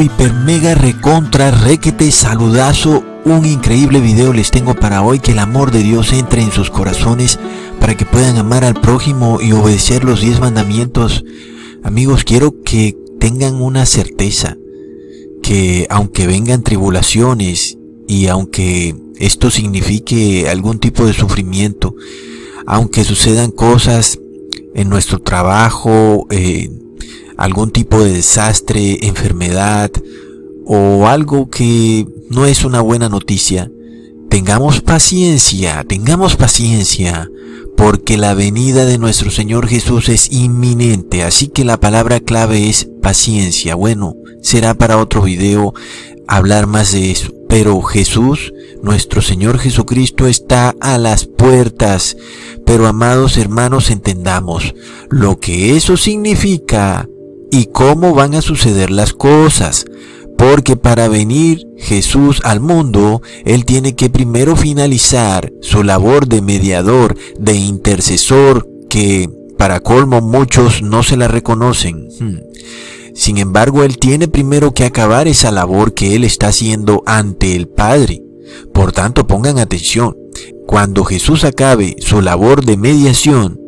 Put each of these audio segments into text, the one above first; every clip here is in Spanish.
hiper, mega, recontra, requete, saludazo. Un increíble video les tengo para hoy. Que el amor de Dios entre en sus corazones para que puedan amar al prójimo y obedecer los diez mandamientos. Amigos, quiero que tengan una certeza que aunque vengan tribulaciones y aunque esto signifique algún tipo de sufrimiento, aunque sucedan cosas en nuestro trabajo, eh, algún tipo de desastre, enfermedad o algo que no es una buena noticia, tengamos paciencia, tengamos paciencia, porque la venida de nuestro Señor Jesús es inminente, así que la palabra clave es paciencia. Bueno, será para otro video hablar más de eso, pero Jesús, nuestro Señor Jesucristo, está a las puertas. Pero amados hermanos, entendamos lo que eso significa y cómo van a suceder las cosas. Porque para venir Jesús al mundo, Él tiene que primero finalizar su labor de mediador, de intercesor, que para colmo muchos no se la reconocen. Hmm. Sin embargo, Él tiene primero que acabar esa labor que Él está haciendo ante el Padre. Por tanto, pongan atención. Cuando Jesús acabe su labor de mediación,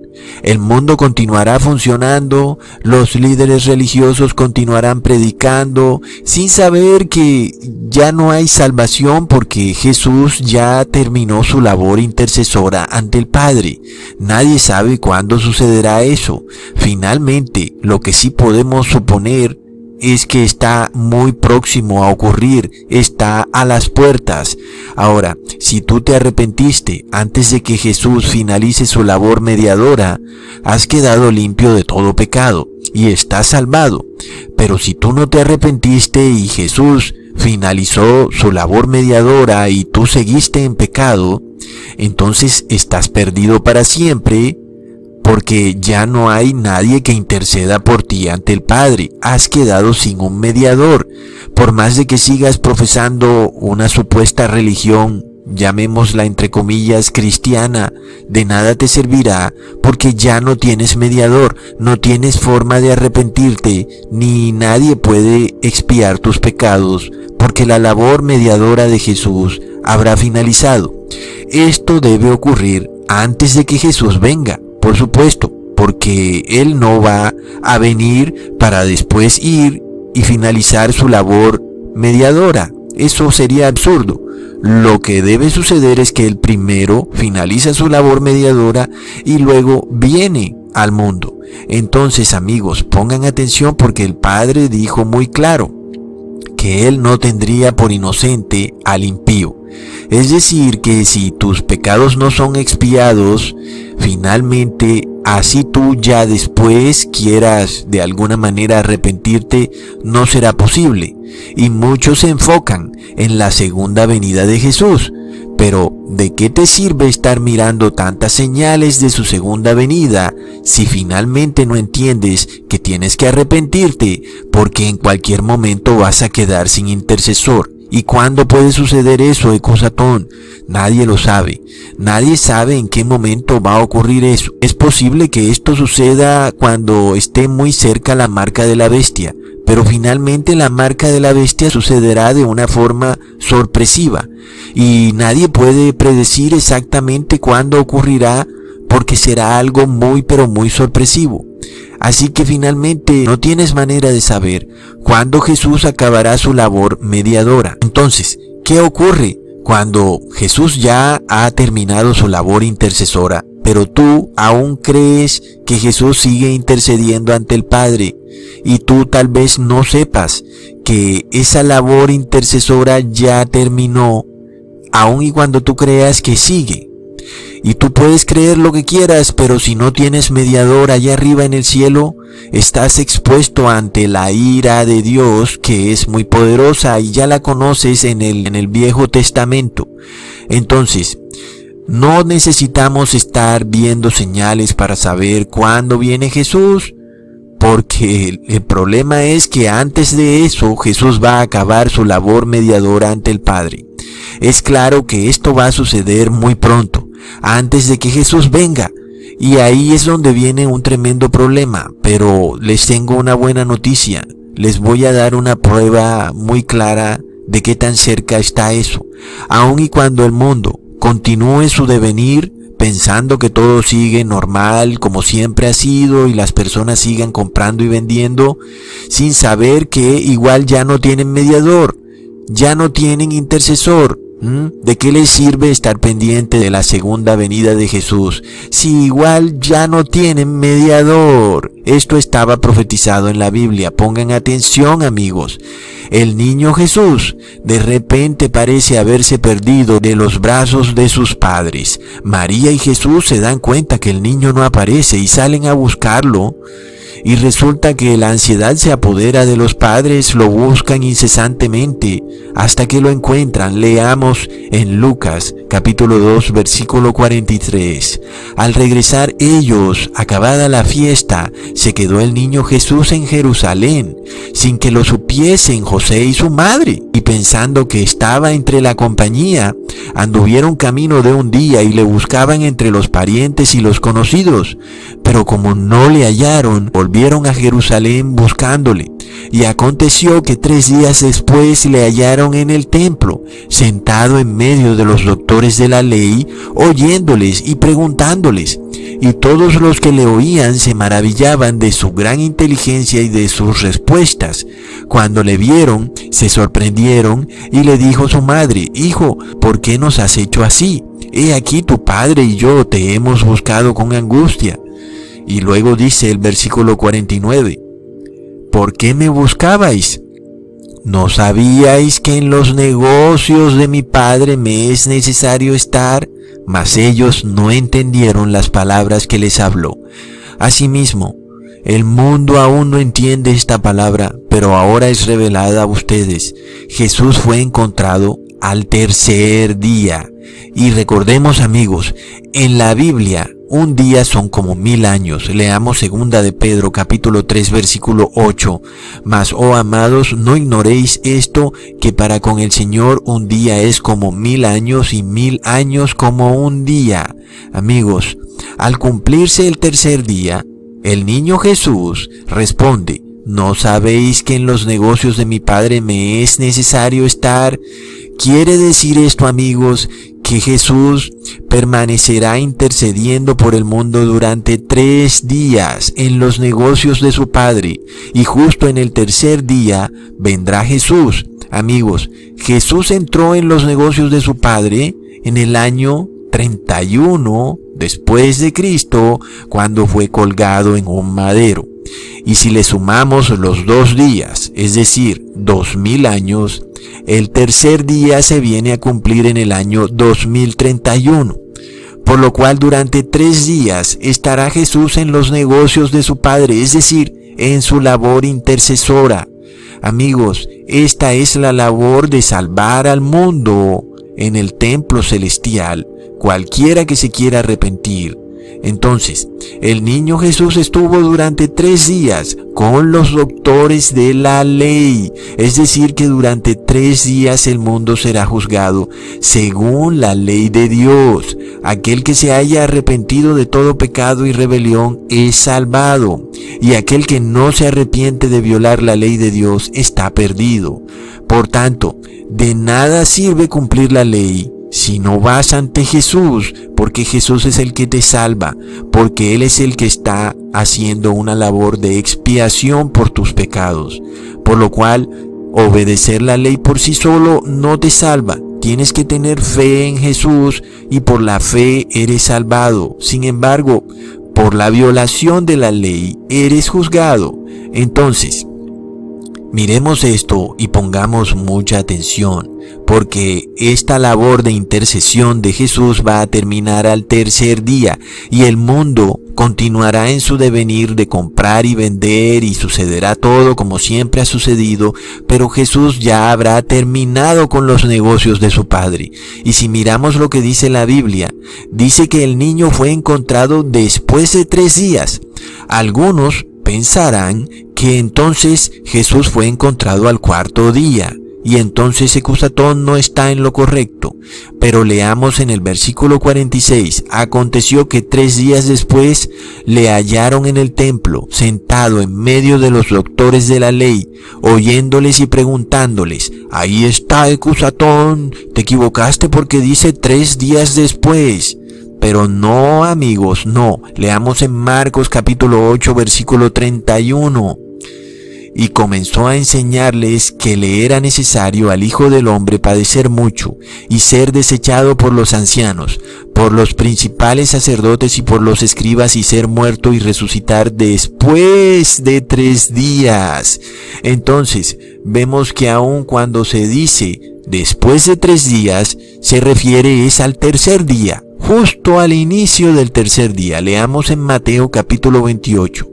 el mundo continuará funcionando, los líderes religiosos continuarán predicando, sin saber que ya no hay salvación porque Jesús ya terminó su labor intercesora ante el Padre. Nadie sabe cuándo sucederá eso. Finalmente, lo que sí podemos suponer es que está muy próximo a ocurrir, está a las puertas. Ahora, si tú te arrepentiste antes de que Jesús finalice su labor mediadora, has quedado limpio de todo pecado y estás salvado. Pero si tú no te arrepentiste y Jesús finalizó su labor mediadora y tú seguiste en pecado, entonces estás perdido para siempre porque ya no hay nadie que interceda por ti ante el Padre. Has quedado sin un mediador. Por más de que sigas profesando una supuesta religión, llamémosla entre comillas cristiana, de nada te servirá porque ya no tienes mediador, no tienes forma de arrepentirte, ni nadie puede expiar tus pecados, porque la labor mediadora de Jesús habrá finalizado. Esto debe ocurrir antes de que Jesús venga. Por supuesto, porque Él no va a venir para después ir y finalizar su labor mediadora. Eso sería absurdo. Lo que debe suceder es que Él primero finaliza su labor mediadora y luego viene al mundo. Entonces amigos, pongan atención porque el Padre dijo muy claro que Él no tendría por inocente al impío. Es decir, que si tus pecados no son expiados, finalmente, así tú ya después quieras de alguna manera arrepentirte, no será posible. Y muchos se enfocan en la segunda venida de Jesús. Pero, ¿de qué te sirve estar mirando tantas señales de su segunda venida si finalmente no entiendes que tienes que arrepentirte porque en cualquier momento vas a quedar sin intercesor? ¿Y cuándo puede suceder eso, Ecosatón? Nadie lo sabe. Nadie sabe en qué momento va a ocurrir eso. Es posible que esto suceda cuando esté muy cerca la marca de la bestia, pero finalmente la marca de la bestia sucederá de una forma sorpresiva y nadie puede predecir exactamente cuándo ocurrirá porque será algo muy pero muy sorpresivo. Así que finalmente no tienes manera de saber cuándo Jesús acabará su labor mediadora. Entonces, ¿qué ocurre cuando Jesús ya ha terminado su labor intercesora? Pero tú aún crees que Jesús sigue intercediendo ante el Padre y tú tal vez no sepas que esa labor intercesora ya terminó, aun y cuando tú creas que sigue. Y tú puedes creer lo que quieras, pero si no tienes mediador allá arriba en el cielo, estás expuesto ante la ira de Dios, que es muy poderosa y ya la conoces en el, en el Viejo Testamento. Entonces, no necesitamos estar viendo señales para saber cuándo viene Jesús, porque el, problema es que antes de eso Jesús va a acabar su labor mediadora ante el Padre. Es claro que esto va a suceder muy pronto antes de que Jesús venga. Y ahí es donde viene un tremendo problema. Pero les tengo una buena noticia. les voy a dar una prueba muy clara de qué tan cerca está eso. Aun y cuando el mundo continúe su devenir pensando que todo sigue normal como siempre ha sido y las personas sigan comprando y vendiendo sin saber que igual ya no tienen mediador, ya no tienen intercesor, ¿De qué les sirve estar pendiente de la segunda venida de Jesús si igual ya no tienen mediador? Esto estaba profetizado en la Biblia. Pongan atención amigos. El niño Jesús de repente parece haberse perdido de los brazos de sus padres. María y Jesús se dan cuenta que el niño no aparece y salen a buscarlo. Y resulta que la ansiedad se apodera de los padres, lo buscan incesantemente hasta que lo encuentran. Leamos en Lucas capítulo 2 versículo 43. Al regresar ellos, acabada la fiesta, se quedó el niño Jesús en Jerusalén, sin que lo supiesen José y su madre, y pensando que estaba entre la compañía, anduvieron camino de un día y le buscaban entre los parientes y los conocidos, pero como no le hallaron, volvieron a Jerusalén buscándole. Y aconteció que tres días después le hallaron en el templo, sentado en medio de los doctores de la ley, oyéndoles y preguntándoles. Y todos los que le oían se maravillaban de su gran inteligencia y de sus respuestas. Cuando le vieron, se sorprendieron y le dijo su madre, Hijo, ¿por qué nos has hecho así? He aquí tu padre y yo te hemos buscado con angustia. Y luego dice el versículo 49, ¿por qué me buscabais? ¿No sabíais que en los negocios de mi Padre me es necesario estar? Mas ellos no entendieron las palabras que les habló. Asimismo, el mundo aún no entiende esta palabra, pero ahora es revelada a ustedes. Jesús fue encontrado al tercer día. Y recordemos amigos, en la Biblia un día son como mil años. Leamos segunda de Pedro capítulo 3 versículo 8. Mas, oh amados, no ignoréis esto, que para con el Señor un día es como mil años y mil años como un día. Amigos, al cumplirse el tercer día, el niño Jesús responde, ¿no sabéis que en los negocios de mi Padre me es necesario estar? Quiere decir esto, amigos, que Jesús permanecerá intercediendo por el mundo durante tres días en los negocios de su Padre y justo en el tercer día vendrá Jesús. Amigos, Jesús entró en los negocios de su Padre en el año 31 después de Cristo cuando fue colgado en un madero. Y si le sumamos los dos días, es decir, dos mil años, el tercer día se viene a cumplir en el año 2031, por lo cual durante tres días estará Jesús en los negocios de su Padre, es decir, en su labor intercesora. Amigos, esta es la labor de salvar al mundo en el templo celestial, cualquiera que se quiera arrepentir. Entonces, el niño Jesús estuvo durante tres días con los doctores de la ley. Es decir, que durante tres días el mundo será juzgado según la ley de Dios. Aquel que se haya arrepentido de todo pecado y rebelión es salvado. Y aquel que no se arrepiente de violar la ley de Dios está perdido. Por tanto, de nada sirve cumplir la ley si no vas ante Jesús, porque Jesús es el que te salva, porque Él es el que está haciendo una labor de expiación por tus pecados, por lo cual obedecer la ley por sí solo no te salva. Tienes que tener fe en Jesús y por la fe eres salvado. Sin embargo, por la violación de la ley eres juzgado. Entonces, Miremos esto y pongamos mucha atención, porque esta labor de intercesión de Jesús va a terminar al tercer día y el mundo continuará en su devenir de comprar y vender y sucederá todo como siempre ha sucedido, pero Jesús ya habrá terminado con los negocios de su Padre. Y si miramos lo que dice la Biblia, dice que el niño fue encontrado después de tres días. Algunos pensarán que entonces Jesús fue encontrado al cuarto día. y entonces Ecusatón no está en lo correcto. Pero leamos en el versículo 46, aconteció que tres días después le hallaron en el templo, sentado en medio de los doctores de la ley, oyéndoles y preguntándoles, ahí está Ecusatón, te equivocaste porque dice tres días después. Pero no amigos, no. Leamos en Marcos capítulo 8 versículo 31 y comenzó a enseñarles que le era necesario al Hijo del Hombre padecer mucho y ser desechado por los ancianos, por los principales sacerdotes y por los escribas y ser muerto y resucitar después de tres días. Entonces, vemos que aun cuando se dice después de tres días, se refiere es al tercer día justo al inicio del tercer día. Leamos en Mateo capítulo 28.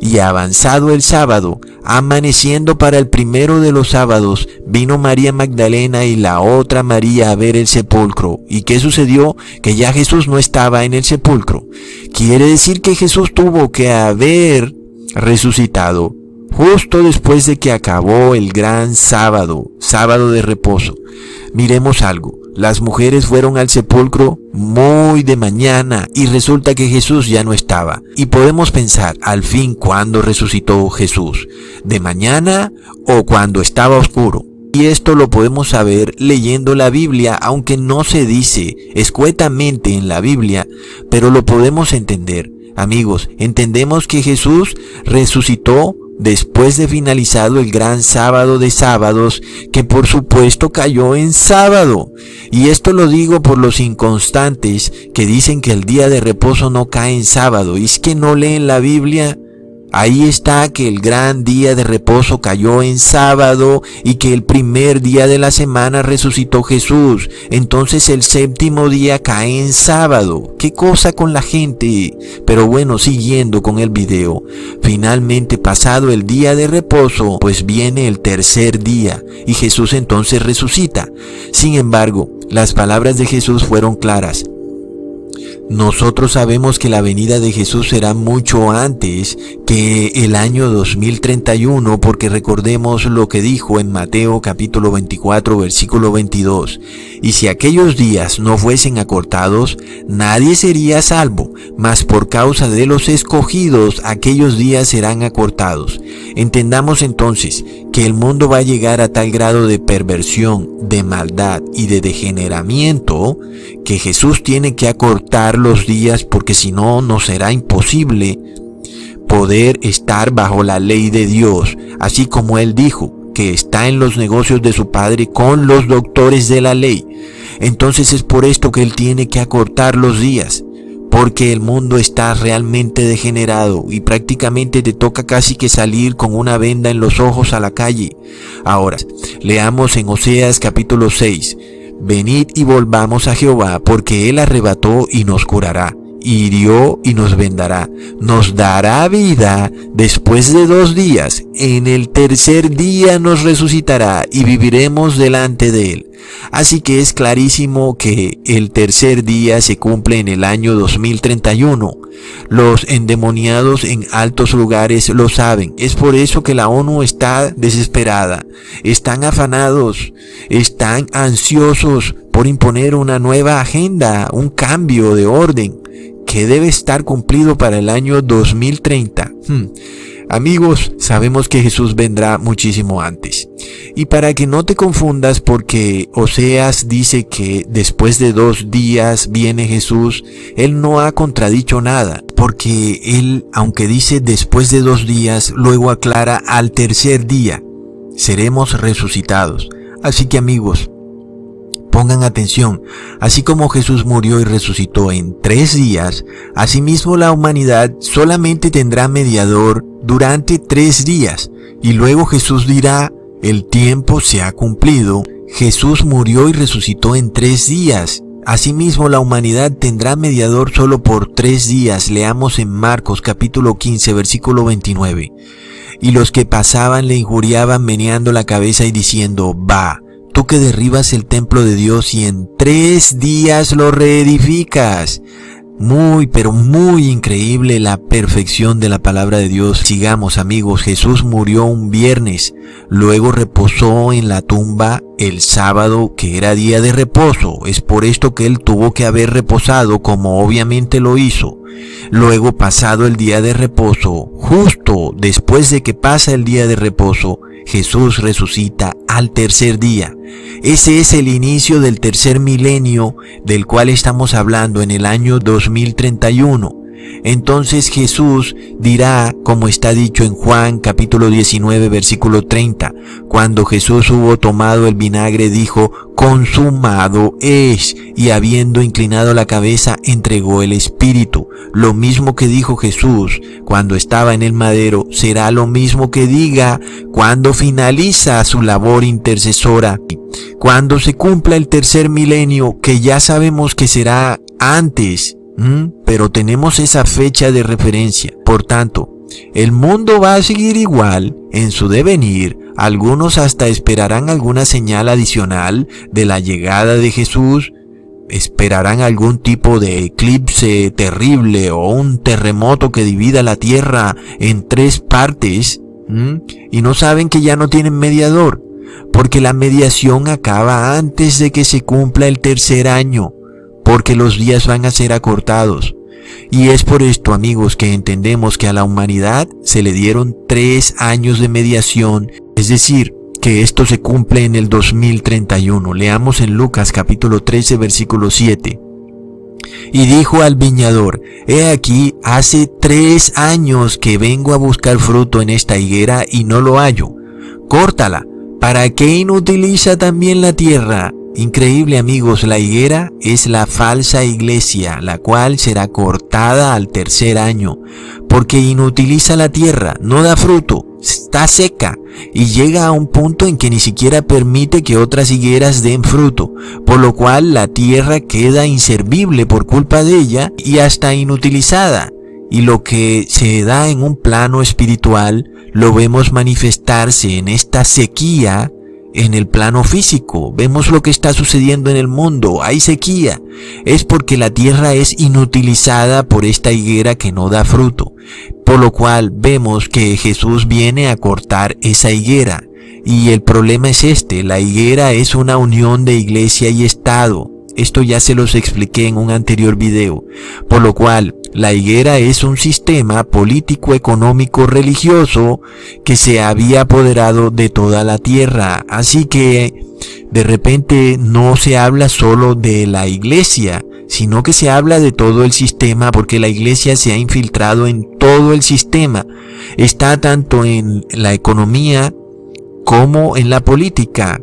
Y avanzado el sábado, amaneciendo para el primero de los sábados, vino María Magdalena y la otra María a ver el sepulcro. ¿Y qué sucedió? Que ya Jesús no estaba en el sepulcro. Quiere decir que Jesús tuvo que haber resucitado justo después de que acabó el gran sábado, sábado de reposo. Miremos algo. Las mujeres fueron al sepulcro muy de mañana y resulta que Jesús ya no estaba. Y podemos pensar, al fin, ¿cuándo resucitó Jesús? ¿De mañana o cuando estaba oscuro? Y esto lo podemos saber leyendo la Biblia, aunque no se dice escuetamente en la Biblia, pero lo podemos entender. Amigos, entendemos que Jesús resucitó después de finalizado el gran sábado de sábados, que por supuesto cayó en sábado. Y esto lo digo por los inconstantes que dicen que el día de reposo no cae en sábado. ¿Y es que no leen la Biblia? Ahí está que el gran día de reposo cayó en sábado y que el primer día de la semana resucitó Jesús. Entonces el séptimo día cae en sábado. ¿Qué cosa con la gente? Pero bueno, siguiendo con el video. Finalmente pasado el día de reposo, pues viene el tercer día y Jesús entonces resucita. Sin embargo, las palabras de Jesús fueron claras. Nosotros sabemos que la venida de Jesús será mucho antes que el año 2031 porque recordemos lo que dijo en Mateo capítulo 24 versículo 22. Y si aquellos días no fuesen acortados, nadie sería salvo, mas por causa de los escogidos aquellos días serán acortados. Entendamos entonces que el mundo va a llegar a tal grado de perversión, de maldad y de degeneramiento que Jesús tiene que acortar los días porque si no nos será imposible poder estar bajo la ley de Dios, así como él dijo que está en los negocios de su padre con los doctores de la ley. Entonces es por esto que él tiene que acortar los días, porque el mundo está realmente degenerado y prácticamente te toca casi que salir con una venda en los ojos a la calle. Ahora, leamos en Oseas capítulo 6. Venid y volvamos a Jehová, porque Él arrebató y nos curará hirió y nos vendará, nos dará vida después de dos días, en el tercer día nos resucitará y viviremos delante de él. Así que es clarísimo que el tercer día se cumple en el año 2031. Los endemoniados en altos lugares lo saben. Es por eso que la ONU está desesperada. Están afanados, están ansiosos por imponer una nueva agenda, un cambio de orden que debe estar cumplido para el año 2030. Hmm. Amigos, sabemos que Jesús vendrá muchísimo antes. Y para que no te confundas porque Oseas dice que después de dos días viene Jesús, él no ha contradicho nada, porque él, aunque dice después de dos días, luego aclara al tercer día, seremos resucitados. Así que amigos, Pongan atención, así como Jesús murió y resucitó en tres días, asimismo la humanidad solamente tendrá mediador durante tres días, y luego Jesús dirá, el tiempo se ha cumplido, Jesús murió y resucitó en tres días. Asimismo la humanidad tendrá mediador solo por tres días. Leamos en Marcos capítulo 15 versículo 29. Y los que pasaban le injuriaban meneando la cabeza y diciendo, va, Tú que derribas el templo de Dios y en tres días lo reedificas. Muy, pero muy increíble la perfección de la palabra de Dios. Sigamos amigos, Jesús murió un viernes, luego reposó en la tumba el sábado que era día de reposo. Es por esto que él tuvo que haber reposado como obviamente lo hizo. Luego pasado el día de reposo, justo después de que pasa el día de reposo, Jesús resucita al tercer día. Ese es el inicio del tercer milenio del cual estamos hablando en el año 2031. Entonces Jesús dirá, como está dicho en Juan capítulo 19 versículo 30, cuando Jesús hubo tomado el vinagre dijo, consumado es, y habiendo inclinado la cabeza entregó el Espíritu. Lo mismo que dijo Jesús cuando estaba en el madero, será lo mismo que diga cuando finaliza su labor intercesora. Cuando se cumpla el tercer milenio, que ya sabemos que será antes pero tenemos esa fecha de referencia. Por tanto, el mundo va a seguir igual en su devenir. Algunos hasta esperarán alguna señal adicional de la llegada de Jesús. Esperarán algún tipo de eclipse terrible o un terremoto que divida la tierra en tres partes. Y no saben que ya no tienen mediador. Porque la mediación acaba antes de que se cumpla el tercer año porque los días van a ser acortados. Y es por esto, amigos, que entendemos que a la humanidad se le dieron tres años de mediación, es decir, que esto se cumple en el 2031. Leamos en Lucas capítulo 13, versículo 7. Y dijo al viñador, He aquí, hace tres años que vengo a buscar fruto en esta higuera y no lo hallo. Córtala, ¿para qué inutiliza también la tierra? Increíble amigos, la higuera es la falsa iglesia, la cual será cortada al tercer año, porque inutiliza la tierra, no da fruto, está seca y llega a un punto en que ni siquiera permite que otras higueras den fruto, por lo cual la tierra queda inservible por culpa de ella y hasta inutilizada. Y lo que se da en un plano espiritual lo vemos manifestarse en esta sequía en el plano físico. Vemos lo que está sucediendo en el mundo. Hay sequía. Es porque la tierra es inutilizada por esta higuera que no da fruto. Por lo cual vemos que Jesús viene a cortar esa higuera. Y el problema es este. La higuera es una unión de iglesia y Estado. Esto ya se los expliqué en un anterior video. Por lo cual, la higuera es un sistema político, económico, religioso que se había apoderado de toda la tierra. Así que de repente no se habla solo de la iglesia, sino que se habla de todo el sistema porque la iglesia se ha infiltrado en todo el sistema. Está tanto en la economía como en la política.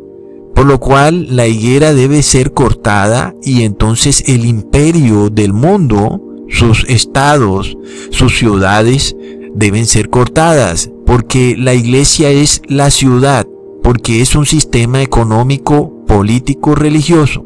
Por lo cual la higuera debe ser cortada y entonces el imperio del mundo sus estados, sus ciudades deben ser cortadas, porque la iglesia es la ciudad, porque es un sistema económico, político, religioso.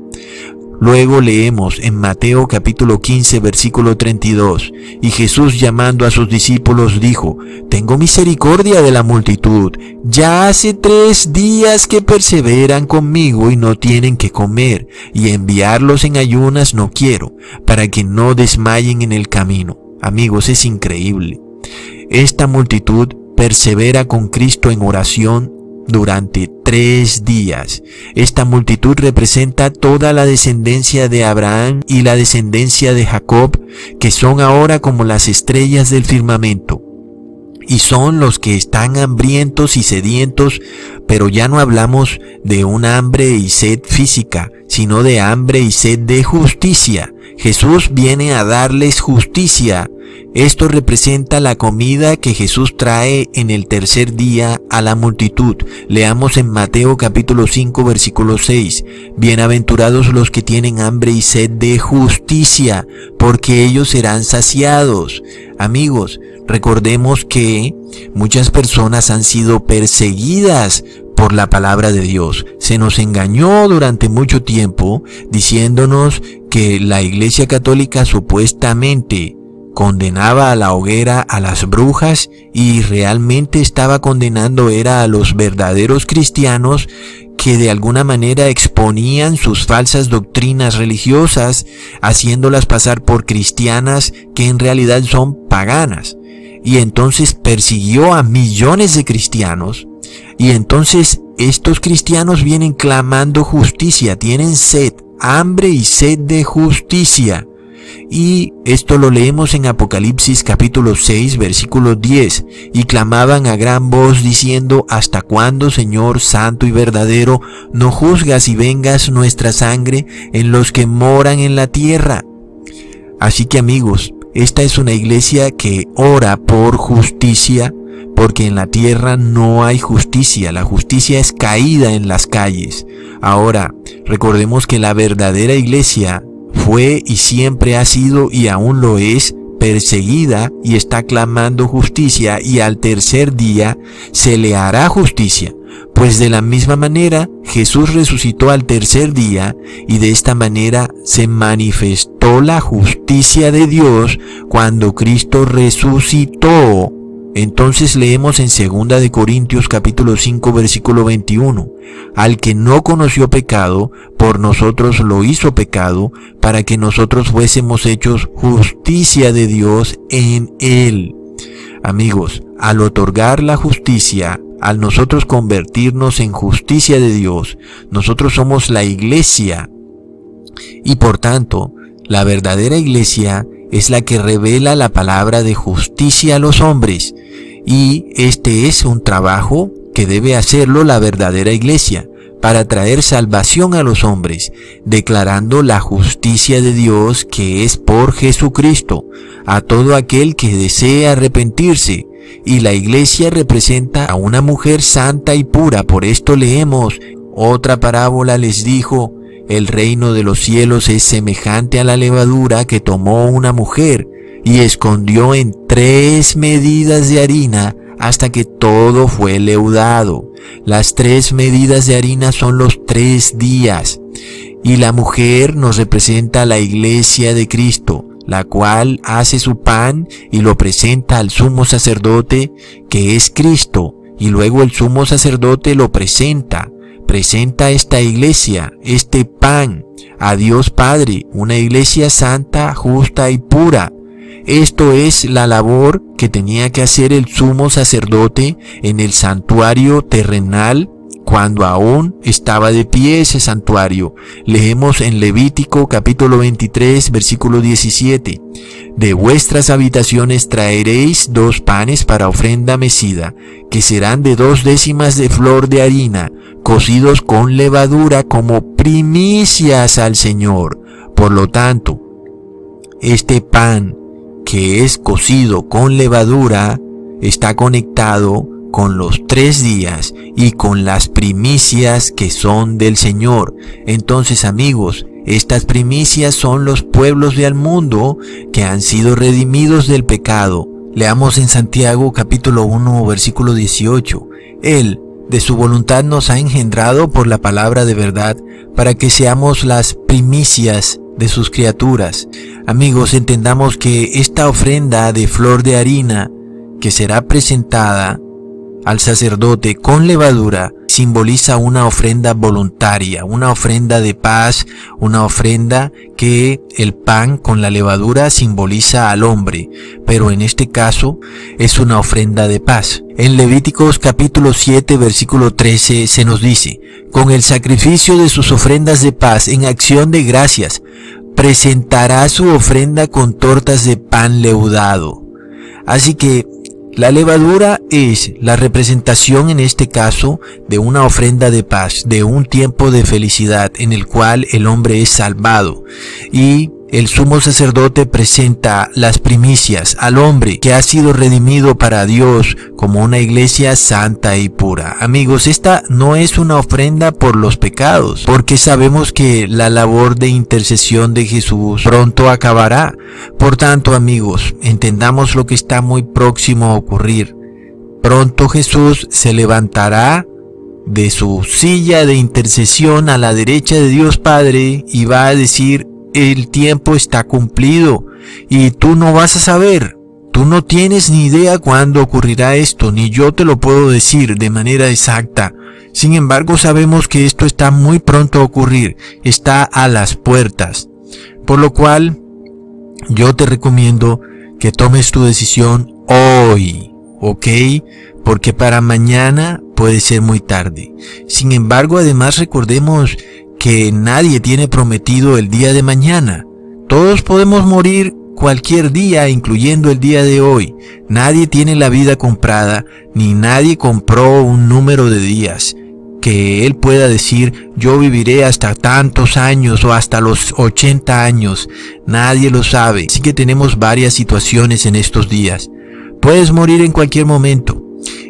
Luego leemos en Mateo capítulo 15 versículo 32, y Jesús llamando a sus discípulos dijo, Tengo misericordia de la multitud, ya hace tres días que perseveran conmigo y no tienen que comer, y enviarlos en ayunas no quiero, para que no desmayen en el camino. Amigos, es increíble. Esta multitud persevera con Cristo en oración durante tres días. Esta multitud representa toda la descendencia de Abraham y la descendencia de Jacob, que son ahora como las estrellas del firmamento. Y son los que están hambrientos y sedientos, pero ya no hablamos de un hambre y sed física, sino de hambre y sed de justicia. Jesús viene a darles justicia, esto representa la comida que Jesús trae en el tercer día a la multitud. Leamos en Mateo capítulo 5 versículo 6. Bienaventurados los que tienen hambre y sed de justicia, porque ellos serán saciados. Amigos, recordemos que muchas personas han sido perseguidas por la palabra de Dios. Se nos engañó durante mucho tiempo diciéndonos que la Iglesia Católica supuestamente condenaba a la hoguera a las brujas y realmente estaba condenando era a los verdaderos cristianos que de alguna manera exponían sus falsas doctrinas religiosas, haciéndolas pasar por cristianas que en realidad son paganas. Y entonces persiguió a millones de cristianos. Y entonces estos cristianos vienen clamando justicia, tienen sed, hambre y sed de justicia. Y esto lo leemos en Apocalipsis capítulo 6 versículo 10. Y clamaban a gran voz diciendo, ¿Hasta cuándo, Señor Santo y verdadero, no juzgas y vengas nuestra sangre en los que moran en la tierra? Así que amigos, esta es una iglesia que ora por justicia, porque en la tierra no hay justicia, la justicia es caída en las calles. Ahora, recordemos que la verdadera iglesia fue y siempre ha sido y aún lo es perseguida y está clamando justicia y al tercer día se le hará justicia. Pues de la misma manera Jesús resucitó al tercer día y de esta manera se manifestó la justicia de Dios cuando Cristo resucitó entonces leemos en 2 de Corintios capítulo 5 versículo 21, al que no conoció pecado, por nosotros lo hizo pecado, para que nosotros fuésemos hechos justicia de Dios en él. Amigos, al otorgar la justicia, al nosotros convertirnos en justicia de Dios, nosotros somos la iglesia. Y por tanto, la verdadera iglesia es la que revela la palabra de justicia a los hombres y este es un trabajo que debe hacerlo la verdadera iglesia para traer salvación a los hombres, declarando la justicia de Dios que es por Jesucristo a todo aquel que desee arrepentirse. Y la iglesia representa a una mujer santa y pura, por esto leemos, otra parábola les dijo, el reino de los cielos es semejante a la levadura que tomó una mujer y escondió en tres medidas de harina hasta que todo fue leudado. Las tres medidas de harina son los tres días. Y la mujer nos representa a la iglesia de Cristo, la cual hace su pan y lo presenta al sumo sacerdote, que es Cristo, y luego el sumo sacerdote lo presenta, presenta esta iglesia, este pan, a Dios Padre, una iglesia santa, justa y pura, esto es la labor que tenía que hacer el sumo sacerdote en el santuario terrenal cuando aún estaba de pie ese santuario. Leemos en Levítico capítulo 23 versículo 17. De vuestras habitaciones traeréis dos panes para ofrenda mecida, que serán de dos décimas de flor de harina, cocidos con levadura como primicias al Señor. Por lo tanto, este pan que es cocido con levadura está conectado con los tres días y con las primicias que son del Señor. Entonces amigos, estas primicias son los pueblos del mundo que han sido redimidos del pecado. Leamos en Santiago capítulo 1 versículo 18. Él, de su voluntad nos ha engendrado por la palabra de verdad, para que seamos las primicias de sus criaturas. Amigos, entendamos que esta ofrenda de flor de harina que será presentada al sacerdote con levadura simboliza una ofrenda voluntaria, una ofrenda de paz, una ofrenda que el pan con la levadura simboliza al hombre, pero en este caso es una ofrenda de paz. En Levíticos capítulo 7 versículo 13 se nos dice, con el sacrificio de sus ofrendas de paz en acción de gracias, presentará su ofrenda con tortas de pan leudado. Así que la levadura es la representación en este caso de una ofrenda de paz, de un tiempo de felicidad en el cual el hombre es salvado. Y el sumo sacerdote presenta las primicias al hombre que ha sido redimido para Dios como una iglesia santa y pura. Amigos, esta no es una ofrenda por los pecados, porque sabemos que la labor de intercesión de Jesús pronto acabará. Por tanto, amigos, entendamos lo que está muy próximo a ocurrir. Pronto Jesús se levantará de su silla de intercesión a la derecha de Dios Padre y va a decir, el tiempo está cumplido y tú no vas a saber. Tú no tienes ni idea cuándo ocurrirá esto, ni yo te lo puedo decir de manera exacta, Sin embargo, sabemos que esto está muy pronto a ocurrir, está a las puertas. Por lo cual, yo te recomiendo que tomes tu decisión hoy, ¿ok? Porque para mañana puede ser muy tarde. Sin embargo, además recordemos que nadie tiene prometido el día de mañana. Todos podemos morir cualquier día, incluyendo el día de hoy. Nadie tiene la vida comprada, ni nadie compró un número de días que él pueda decir yo viviré hasta tantos años o hasta los 80 años. Nadie lo sabe. Así que tenemos varias situaciones en estos días. Puedes morir en cualquier momento.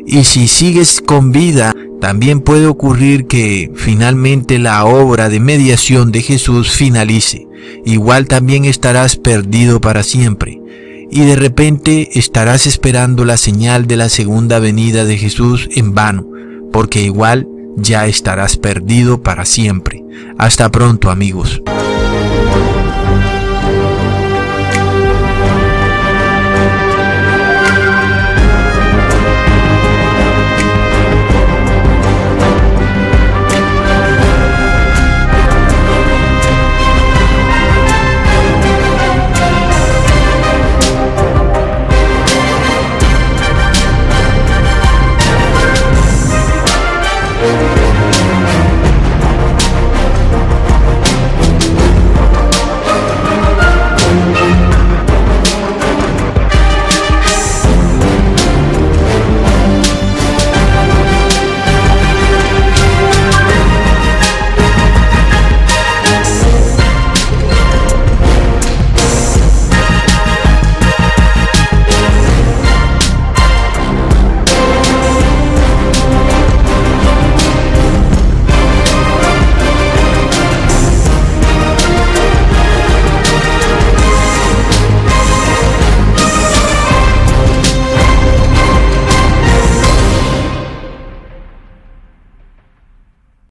Y si sigues con vida, también puede ocurrir que finalmente la obra de mediación de Jesús finalice. Igual también estarás perdido para siempre. Y de repente estarás esperando la señal de la segunda venida de Jesús en vano, porque igual ya estarás perdido para siempre. Hasta pronto amigos.